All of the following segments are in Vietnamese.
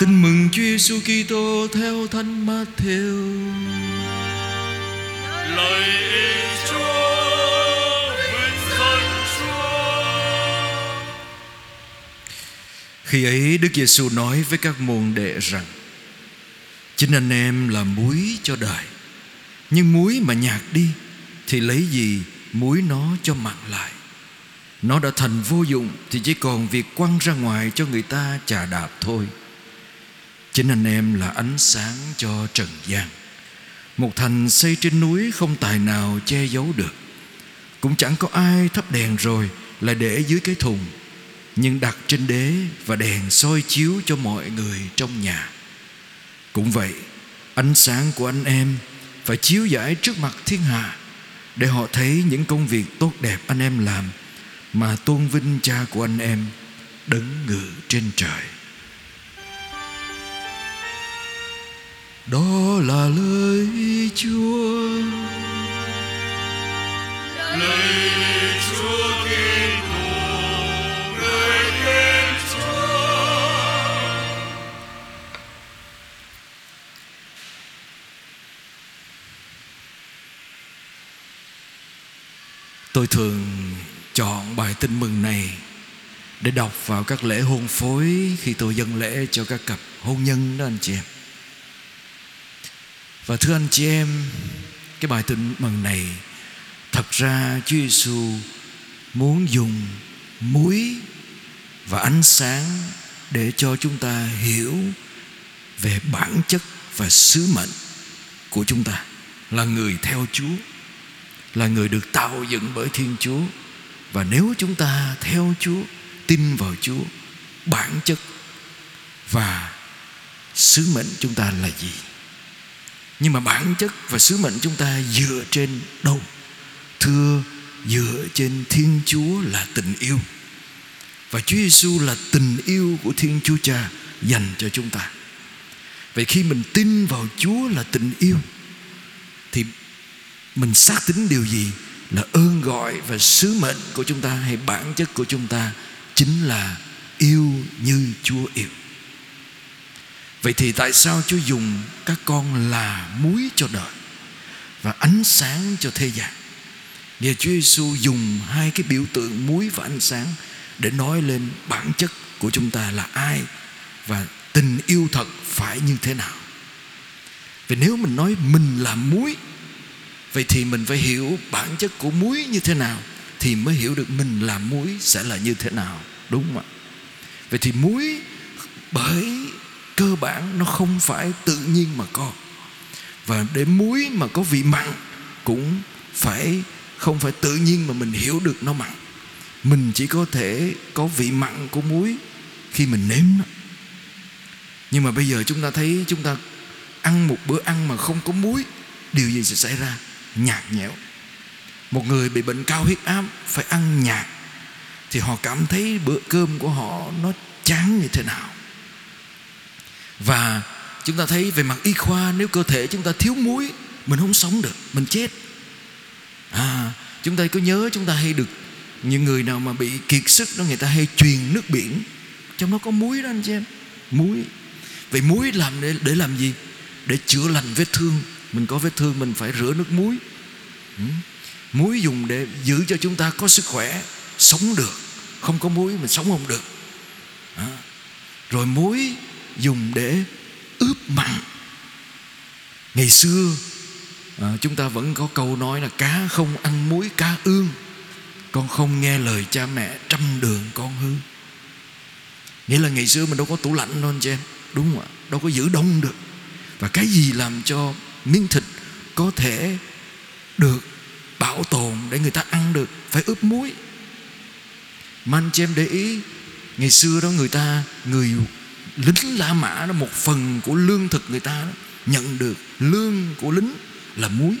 Tin mừng Chúa Giêsu Kitô theo Thánh Matthew. Lạy Chúa, vinh danh Chúa. Khi ấy Đức Giêsu nói với các môn đệ rằng: Chính anh em là muối cho đời. Nhưng muối mà nhạt đi thì lấy gì muối nó cho mặn lại. Nó đã thành vô dụng thì chỉ còn việc quăng ra ngoài cho người ta chà đạp thôi. Chính anh em là ánh sáng cho trần gian. Một thành xây trên núi không tài nào che giấu được. Cũng chẳng có ai thắp đèn rồi Lại để dưới cái thùng. Nhưng đặt trên đế Và đèn soi chiếu cho mọi người trong nhà. Cũng vậy, Ánh sáng của anh em Phải chiếu giải trước mặt thiên hạ Để họ thấy những công việc tốt đẹp anh em làm Mà tôn vinh cha của anh em Đấng ngự trên trời. Đó là lời Chúa lời Chúa Kitô, lời khen Chúa. Tôi thường chọn bài tin mừng này Để đọc vào các lễ hôn phối Khi tôi dâng lễ cho các cặp hôn nhân đó anh chị em và thưa anh chị em Cái bài tin mừng này Thật ra Chúa Giêsu muốn dùng muối và ánh sáng để cho chúng ta hiểu về bản chất và sứ mệnh của chúng ta là người theo Chúa, là người được tạo dựng bởi Thiên Chúa. Và nếu chúng ta theo Chúa, tin vào Chúa, bản chất và sứ mệnh chúng ta là gì? Nhưng mà bản chất và sứ mệnh chúng ta dựa trên đâu? Thưa, dựa trên Thiên Chúa là tình yêu. Và Chúa Giêsu là tình yêu của Thiên Chúa Cha dành cho chúng ta. Vậy khi mình tin vào Chúa là tình yêu, Thì mình xác tính điều gì Là ơn gọi và sứ mệnh của chúng ta Hay bản chất của chúng ta Chính là yêu như Chúa yêu? Vậy thì tại sao Chúa dùng các con là muối cho đời Và ánh sáng cho thế gian Nghe Chúa Giêsu dùng hai cái biểu tượng muối và ánh sáng để nói lên bản chất của chúng ta là ai và tình yêu thật phải như thế nào. Vì nếu mình nói mình là muối, Vậy thì mình phải hiểu bản chất của muối như thế nào Thì mới hiểu được mình là muối sẽ là như thế nào, Đúng không ạ Vậy thì muối bởi cơ bản nó không phải tự nhiên mà có. Và để muối mà có vị mặn Cũng phải, không phải tự nhiên mà mình hiểu được nó mặn. Mình chỉ có thể có vị mặn của muối khi mình nếm nó. Nhưng mà bây giờ chúng ta thấy chúng ta ăn một bữa ăn mà không có muối, điều gì sẽ xảy ra? Nhạt nhẽo. Một người bị bệnh cao huyết áp phải ăn nhạt thì họ cảm thấy bữa cơm của họ nó chán như thế nào? Và chúng ta thấy về mặt y khoa, nếu cơ thể chúng ta thiếu muối, mình không sống được, mình chết. À chúng ta có nhớ chúng ta hay được những người nào mà bị kiệt sức đó, người ta hay truyền nước biển. Trong đó có muối đó anh chị em, muối. Vậy muối làm để để làm gì? Để chữa lành vết thương. Mình có vết thương, mình phải rửa nước muối. Ừ. muối dùng để giữ cho chúng ta có sức khỏe, sống được. Không có muối, mình sống không được. À. rồi muối dùng để ướp mặn. Ngày xưa à, chúng ta vẫn có câu nói là cá không ăn muối cá ương. Con không nghe lời cha mẹ trăm đường con hư. Nghĩa là ngày xưa mình đâu có tủ lạnh đâu anh chị em. Đúng không ạ? Đâu có giữ đông được. Và cái gì làm cho miếng thịt có thể được bảo tồn để người ta ăn được? Phải ướp muối. Mà anh chị em để ý ngày xưa đó người ta người lính La Mã đó một phần của lương thực người ta đó, nhận được lương của lính là muối.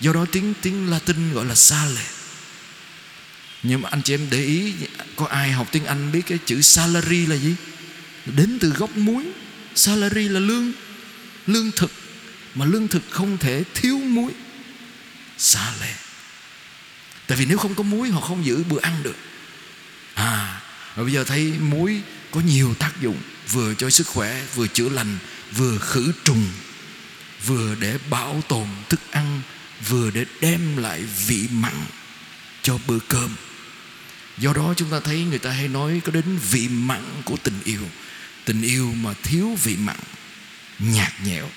Do đó tiếng tiếng Latin gọi là sale. Nhưng mà anh chị em để ý có ai học tiếng Anh biết cái chữ salary là gì? Đến từ gốc muối. Salary là lương lương thực. Mà lương thực không thể thiếu muối. Sale. Tại vì nếu không có muối họ không giữ bữa ăn được. À và bây giờ thấy muối có nhiều tác dụng vừa cho sức khỏe vừa chữa lành vừa khử trùng vừa để bảo tồn thức ăn vừa để đem lại vị mặn cho bữa cơm. Do đó chúng ta thấy người ta hay nói có đến vị mặn của tình yêu. Tình yêu mà thiếu vị mặn nhạt nhẽo.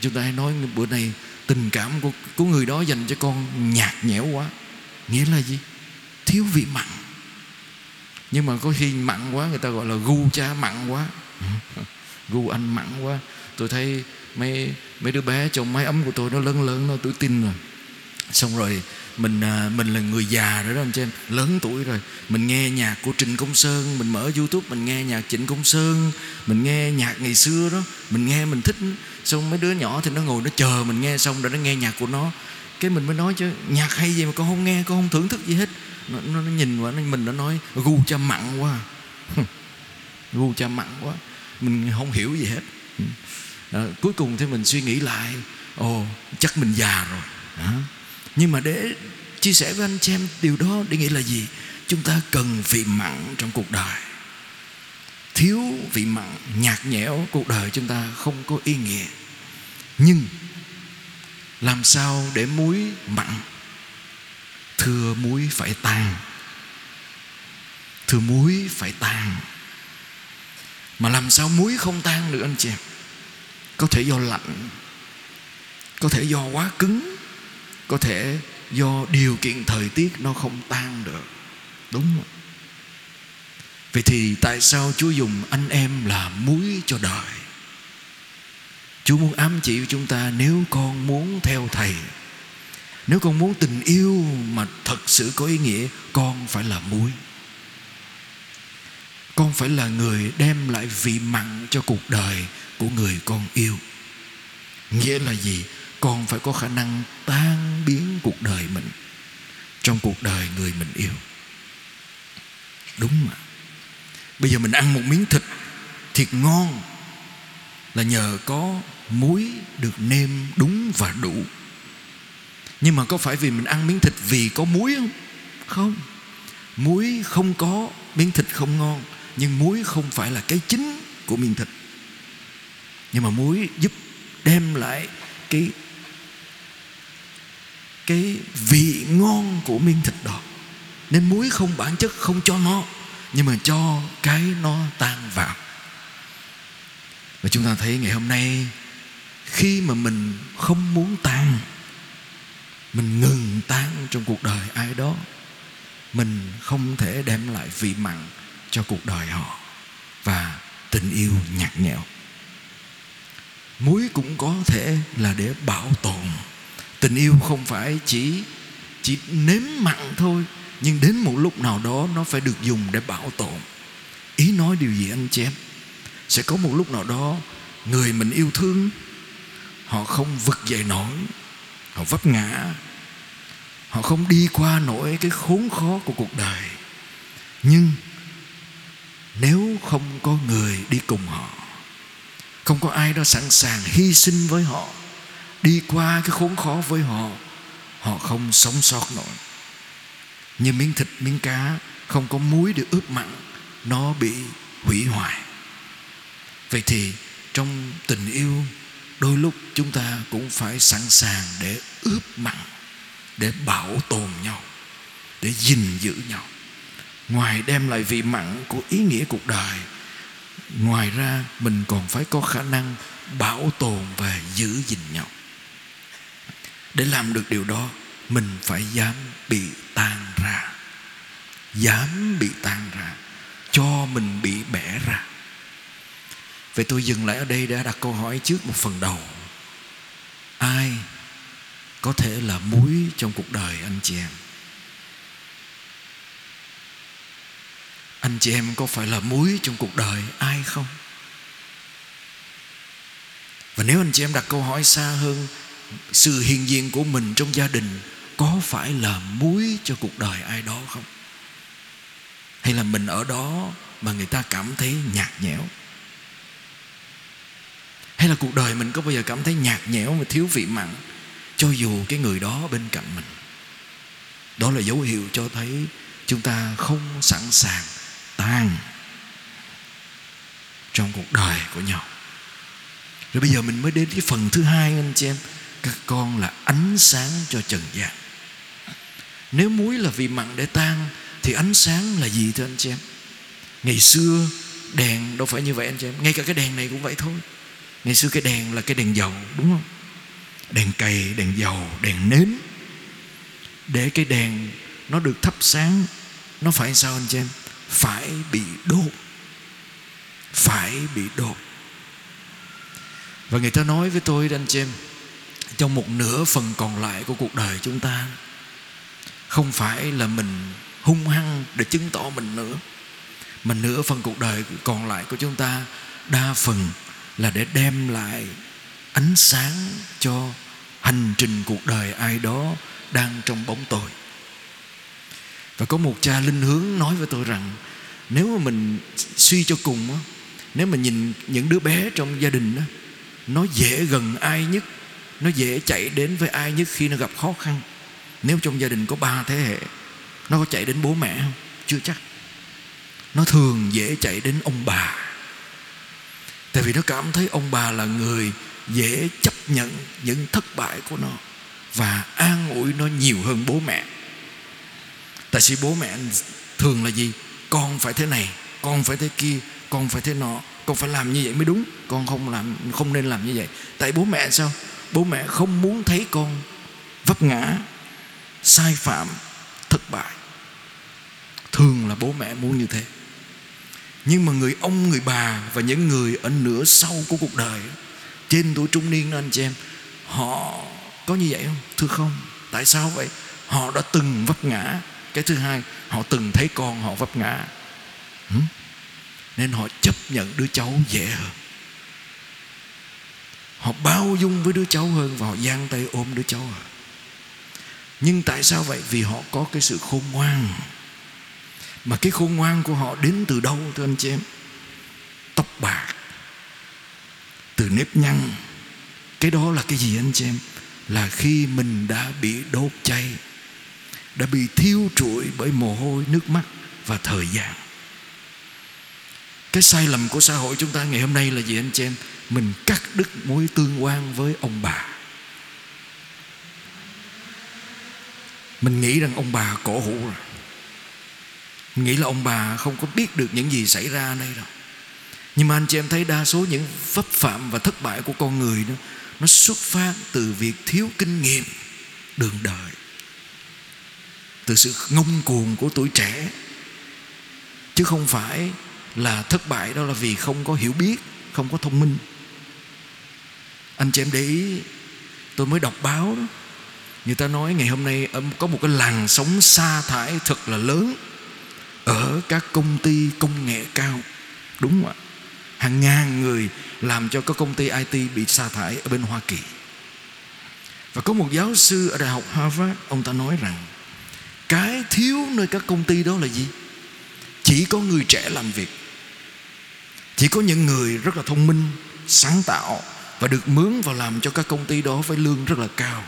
Chúng ta hay nói bữa nay tình cảm của, của người đó dành cho con nhạt nhẽo quá. Nghĩa là gì? Thiếu vị mặn nhưng mà có khi mặn quá người ta gọi là gu cha mặn quá. Gu anh mặn quá. Tôi thấy mấy mấy đứa bé trong mái ấm của tôi nó lớn lớn nó tự tin rồi. Xong rồi mình à, mình là người già rồi đó anh chị em. Lớn tuổi rồi. Mình nghe nhạc của Trịnh Công Sơn mình mở YouTube mình nghe nhạc Trịnh Công Sơn mình nghe nhạc ngày xưa đó. Mình nghe mình thích. Xong mấy đứa nhỏ thì nó ngồi nó chờ mình nghe xong rồi nó nghe nhạc của nó. Cái mình mới nói chứ nhạc hay gì mà con không nghe con không thưởng thức gì hết nó, nó, nó nhìn vào nó mình nó nói gu cha mặn quá. Gu cha mặn quá. Mình không hiểu gì hết. À, cuối cùng thì mình suy nghĩ lại ồ chắc mình già rồi. À, nhưng mà để chia sẻ với anh chị em điều đó để nghĩ là gì? Chúng ta cần vị mặn trong cuộc đời. Thiếu vị mặn nhạt nhẽo cuộc đời chúng ta không có ý nghĩa. Nhưng làm sao để muối mặn thưa muối phải tan thưa muối phải tan mà làm sao muối không tan được anh chị em? Có thể do lạnh, có thể do quá cứng, có thể do điều kiện thời tiết nó không tan được. Đúng không? Vậy thì tại sao chúa dùng anh em là muối cho đời? Chúa muốn ám chỉ chúng ta nếu con muốn theo thầy nếu con muốn tình yêu mà thật sự có ý nghĩa, con phải là muối. Con phải là người đem lại vị mặn cho cuộc đời của người con yêu. Nghĩa là gì? Con phải có khả năng tan biến cuộc đời mình. Trong cuộc đời người mình yêu. Đúng mà. Bây giờ mình ăn một miếng thịt thịt ngon là nhờ có muối được nêm đúng và đủ nhưng mà có phải vì mình ăn miếng thịt vì có muối không? Không. Muối không có miếng thịt không ngon nhưng muối không phải là cái chính của miếng thịt. Nhưng mà muối giúp đem lại cái cái vị ngon của miếng thịt đó. Nên muối không bản chất không cho nó nhưng mà cho cái nó tan vào. Và chúng ta thấy ngày hôm nay khi mà mình không muốn tan mình ngừng tan trong cuộc đời ai đó. Mình không thể đem lại vị mặn cho cuộc đời họ và tình yêu nhạt nhẽo. Muối cũng có thể là để bảo tồn. Tình yêu không phải chỉ chỉ nếm mặn thôi, nhưng đến một lúc nào đó nó phải được dùng để bảo tồn. Ý nói điều gì anh chị em? Sẽ có một lúc nào đó người mình yêu thương, họ không vực dậy nổi họ vấp ngã. Họ không đi qua nổi cái khốn khó của cuộc đời. Nhưng nếu không có người đi cùng họ, không có ai đó sẵn sàng hy sinh với họ, đi qua cái khốn khó với họ họ không sống sót nổi. Như miếng thịt, miếng cá không có muối để ướp mặn, nó bị hủy hoại. Vậy thì trong tình yêu đôi lúc chúng ta cũng phải sẵn sàng để ướp mặn, để bảo tồn nhau, để gìn giữ nhau. Ngoài đem lại vị mặn của ý nghĩa cuộc đời, ngoài ra mình còn phải có khả năng bảo tồn và giữ gìn nhau. Để làm được điều đó, mình phải dám bị tan ra. Dám bị tan ra, cho mình bị bẻ ra vậy tôi dừng lại ở đây để đặt câu hỏi trước một phần đầu. Ai có thể là muối trong cuộc đời anh chị em? Anh chị em có phải là muối trong cuộc đời ai không? Và nếu anh chị em đặt câu hỏi xa hơn, sự hiện diện của mình trong gia đình có phải là muối cho cuộc đời ai đó không? Hay là mình ở đó mà người ta cảm thấy nhạt nhẽo? Hay là cuộc đời mình có bao giờ cảm thấy nhạt nhẽo và thiếu vị mặn, cho dù cái người đó bên cạnh mình? Đó là dấu hiệu cho thấy chúng ta không sẵn sàng tan trong cuộc đời của nhau. Rồi bây giờ mình mới đến cái phần thứ hai, anh chị em. Các con là ánh sáng cho trần gian. Nếu muối là vị mặn để tan, thì ánh sáng là gì thưa anh chị em? Ngày xưa đèn đâu phải như vậy anh chị em. Ngay cả cái đèn này cũng vậy thôi ngày xưa cái đèn là cái đèn dầu, đúng không? Đèn cầy đèn dầu, đèn nến. Để cái đèn nó được thắp sáng, nó phải sao anh chị em? Phải bị đốt. Phải bị đốt. Và người ta nói với tôi anh chị em, trong một nửa phần còn lại của cuộc đời chúng ta, không phải là mình hung hăng để chứng tỏ mình nữa, mà nửa phần cuộc đời còn lại của chúng ta đa phần là để đem lại ánh sáng cho hành trình cuộc đời ai đó đang trong bóng tối. Và có một cha linh hướng nói với tôi rằng, nếu mà mình suy cho cùng á, nếu mà nhìn những đứa bé trong gia đình á, nó dễ gần ai nhất, nó dễ chạy đến với ai nhất khi nó gặp khó khăn. Nếu trong gia đình có ba thế hệ, nó có chạy đến bố mẹ không? Chưa chắc. Nó thường dễ chạy đến ông bà tại vì nó cảm thấy ông bà là người dễ chấp nhận những thất bại của nó và an ủi nó nhiều hơn bố mẹ. Tại vì bố mẹ thường là gì? Con phải thế này, con phải thế kia, con phải thế nọ, con phải làm như vậy mới đúng, con không làm, không nên làm như vậy. Tại bố mẹ sao? Bố mẹ không muốn thấy con vấp ngã, sai phạm, thất bại. Thường là bố mẹ muốn như thế nhưng mà người ông, người bà và những người ở nửa sau của cuộc đời, trên tuổi trung niên đó, anh chị em, họ có như vậy không? Thưa không? Tại sao vậy? Họ đã từng vấp ngã. Cái thứ hai, họ từng thấy con họ vấp ngã. Nên họ chấp nhận đứa cháu dễ hơn. Họ bao dung với đứa cháu hơn và họ giang tay ôm đứa cháu hơn. Nhưng tại sao vậy? Vì họ có cái sự khôn ngoan mà cái khôn ngoan của họ đến từ đâu, thưa anh chị em? Tóc bạc, từ nếp nhăn. Cái đó là cái gì anh chị em? Là khi mình đã bị đốt cháy, đã bị thiêu trụi bởi mồ hôi, nước mắt và thời gian. Cái sai lầm của xã hội chúng ta ngày hôm nay là gì anh chị em? Mình cắt đứt mối tương quan với ông bà. Mình nghĩ rằng ông bà cổ hủ rồi mình nghĩ là ông bà không có biết được những gì xảy ra đây đâu. Nhưng mà anh chị em thấy đa số những vấp phạm và thất bại của con người đó, nó xuất phát từ việc thiếu kinh nghiệm, đường đời. Từ sự ngông cuồng của tuổi trẻ. Chứ không phải là thất bại đó là vì không có hiểu biết, không có thông minh. Anh chị em để ý, tôi mới đọc báo đó. Người ta nói ngày hôm nay ờ, có một cái làn sóng sa thải thật là lớn ở các công ty công nghệ cao. Đúng không ạ? Hàng ngàn người làm cho các công ty IT bị sa thải ở bên Hoa Kỳ. Và có một giáo sư ở đại học Harvard, ông ta nói rằng, cái thiếu nơi các công ty đó là gì? Chỉ có người trẻ làm việc. Chỉ có những người rất là thông minh, sáng tạo và được mướn vào làm cho các công ty đó với lương rất là cao.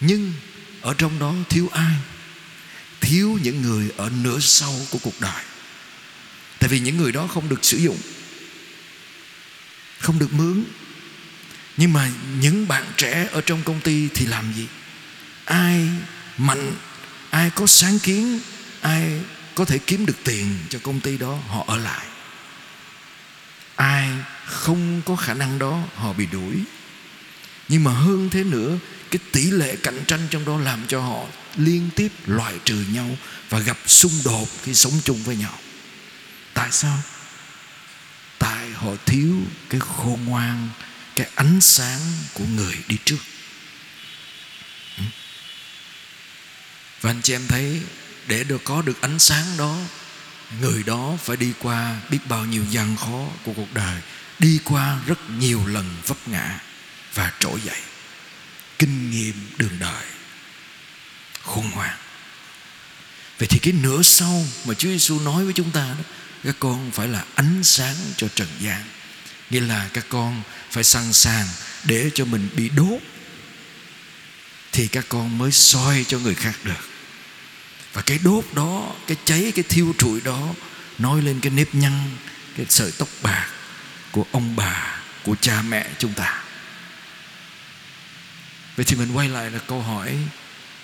Nhưng ở trong đó thiếu ai? Thiếu những người ở nửa sau của cuộc đời. Tại vì những người đó không được sử dụng, không được mướn. Nhưng mà những bạn trẻ ở trong công ty thì làm gì? Ai mạnh, ai có sáng kiến, ai có thể kiếm được tiền cho công ty đó, họ ở lại. Ai không có khả năng đó, họ bị đuổi nhưng mà hơn thế nữa, cái tỷ lệ cạnh tranh trong đó làm cho họ liên tiếp loại trừ nhau và gặp xung đột khi sống chung với nhau. Tại sao? Tại họ thiếu cái khôn ngoan, cái ánh sáng của người đi trước. Ừ. Và anh chị em thấy, để được có được ánh sáng đó, người đó phải đi qua biết bao nhiêu gian khó của cuộc đời, đi qua rất nhiều lần vấp ngã và trỗi dậy. Kinh nghiệm đường đời. Khôn ngoan. Vậy thì cái nửa sau mà Chúa Giêsu nói với chúng ta đó, các con phải là ánh sáng cho trần gian. Nghĩa là các con phải sẵn sàng để cho mình bị đốt, thì các con mới soi cho người khác được. Và cái đốt đó, cái cháy, cái thiêu trụi đó, nói lên cái nếp nhăn, cái sợi tóc bạc của ông bà, của cha mẹ chúng ta vậy thì mình quay lại là câu hỏi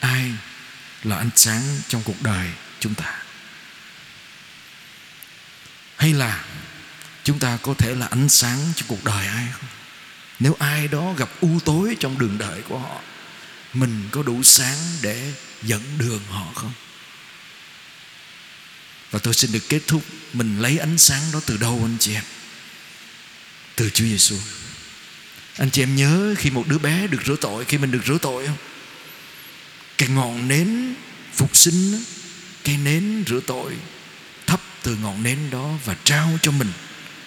ai là ánh sáng trong cuộc đời chúng ta? Hay là chúng ta có thể là ánh sáng trong cuộc đời ai không? Nếu ai đó gặp u tối trong đường đời của họ, mình có đủ sáng để dẫn đường họ không? Và tôi xin được kết thúc, mình lấy ánh sáng đó từ đâu anh chị em? Từ Chúa Giêsu anh chị em nhớ khi một đứa bé được rửa tội, khi mình được rửa tội không? Cái ngọn nến phục sinh cái nến rửa tội thắp từ ngọn nến đó và trao cho mình,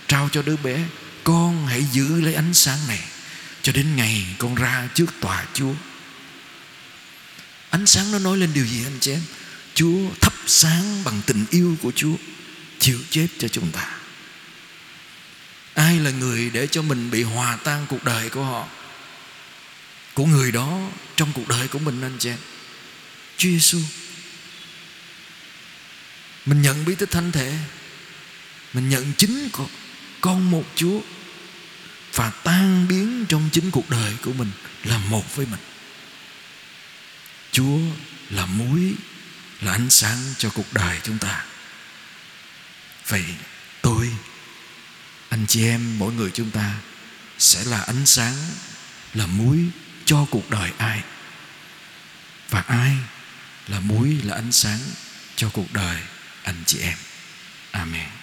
trao cho đứa bé. Con hãy giữ lấy ánh sáng này cho đến ngày con ra trước tòa Chúa. Ánh sáng nó nói lên điều gì anh chị em? Chúa thắp sáng bằng tình yêu của Chúa, chịu chết cho chúng ta ai là người để cho mình bị hòa tan cuộc đời của họ? Của người đó trong cuộc đời của mình anh chị em. Chúa Giêsu mình nhận bí tích thánh thể. Mình nhận chính con, con một Chúa. Và tan biến trong chính cuộc đời của mình là một với mình. Chúa là muối là ánh sáng cho cuộc đời chúng ta. Vậy anh chị em, mỗi người chúng ta sẽ là ánh sáng, là muối cho cuộc đời ai. Và ai là muối là ánh sáng cho cuộc đời anh chị em? Amen.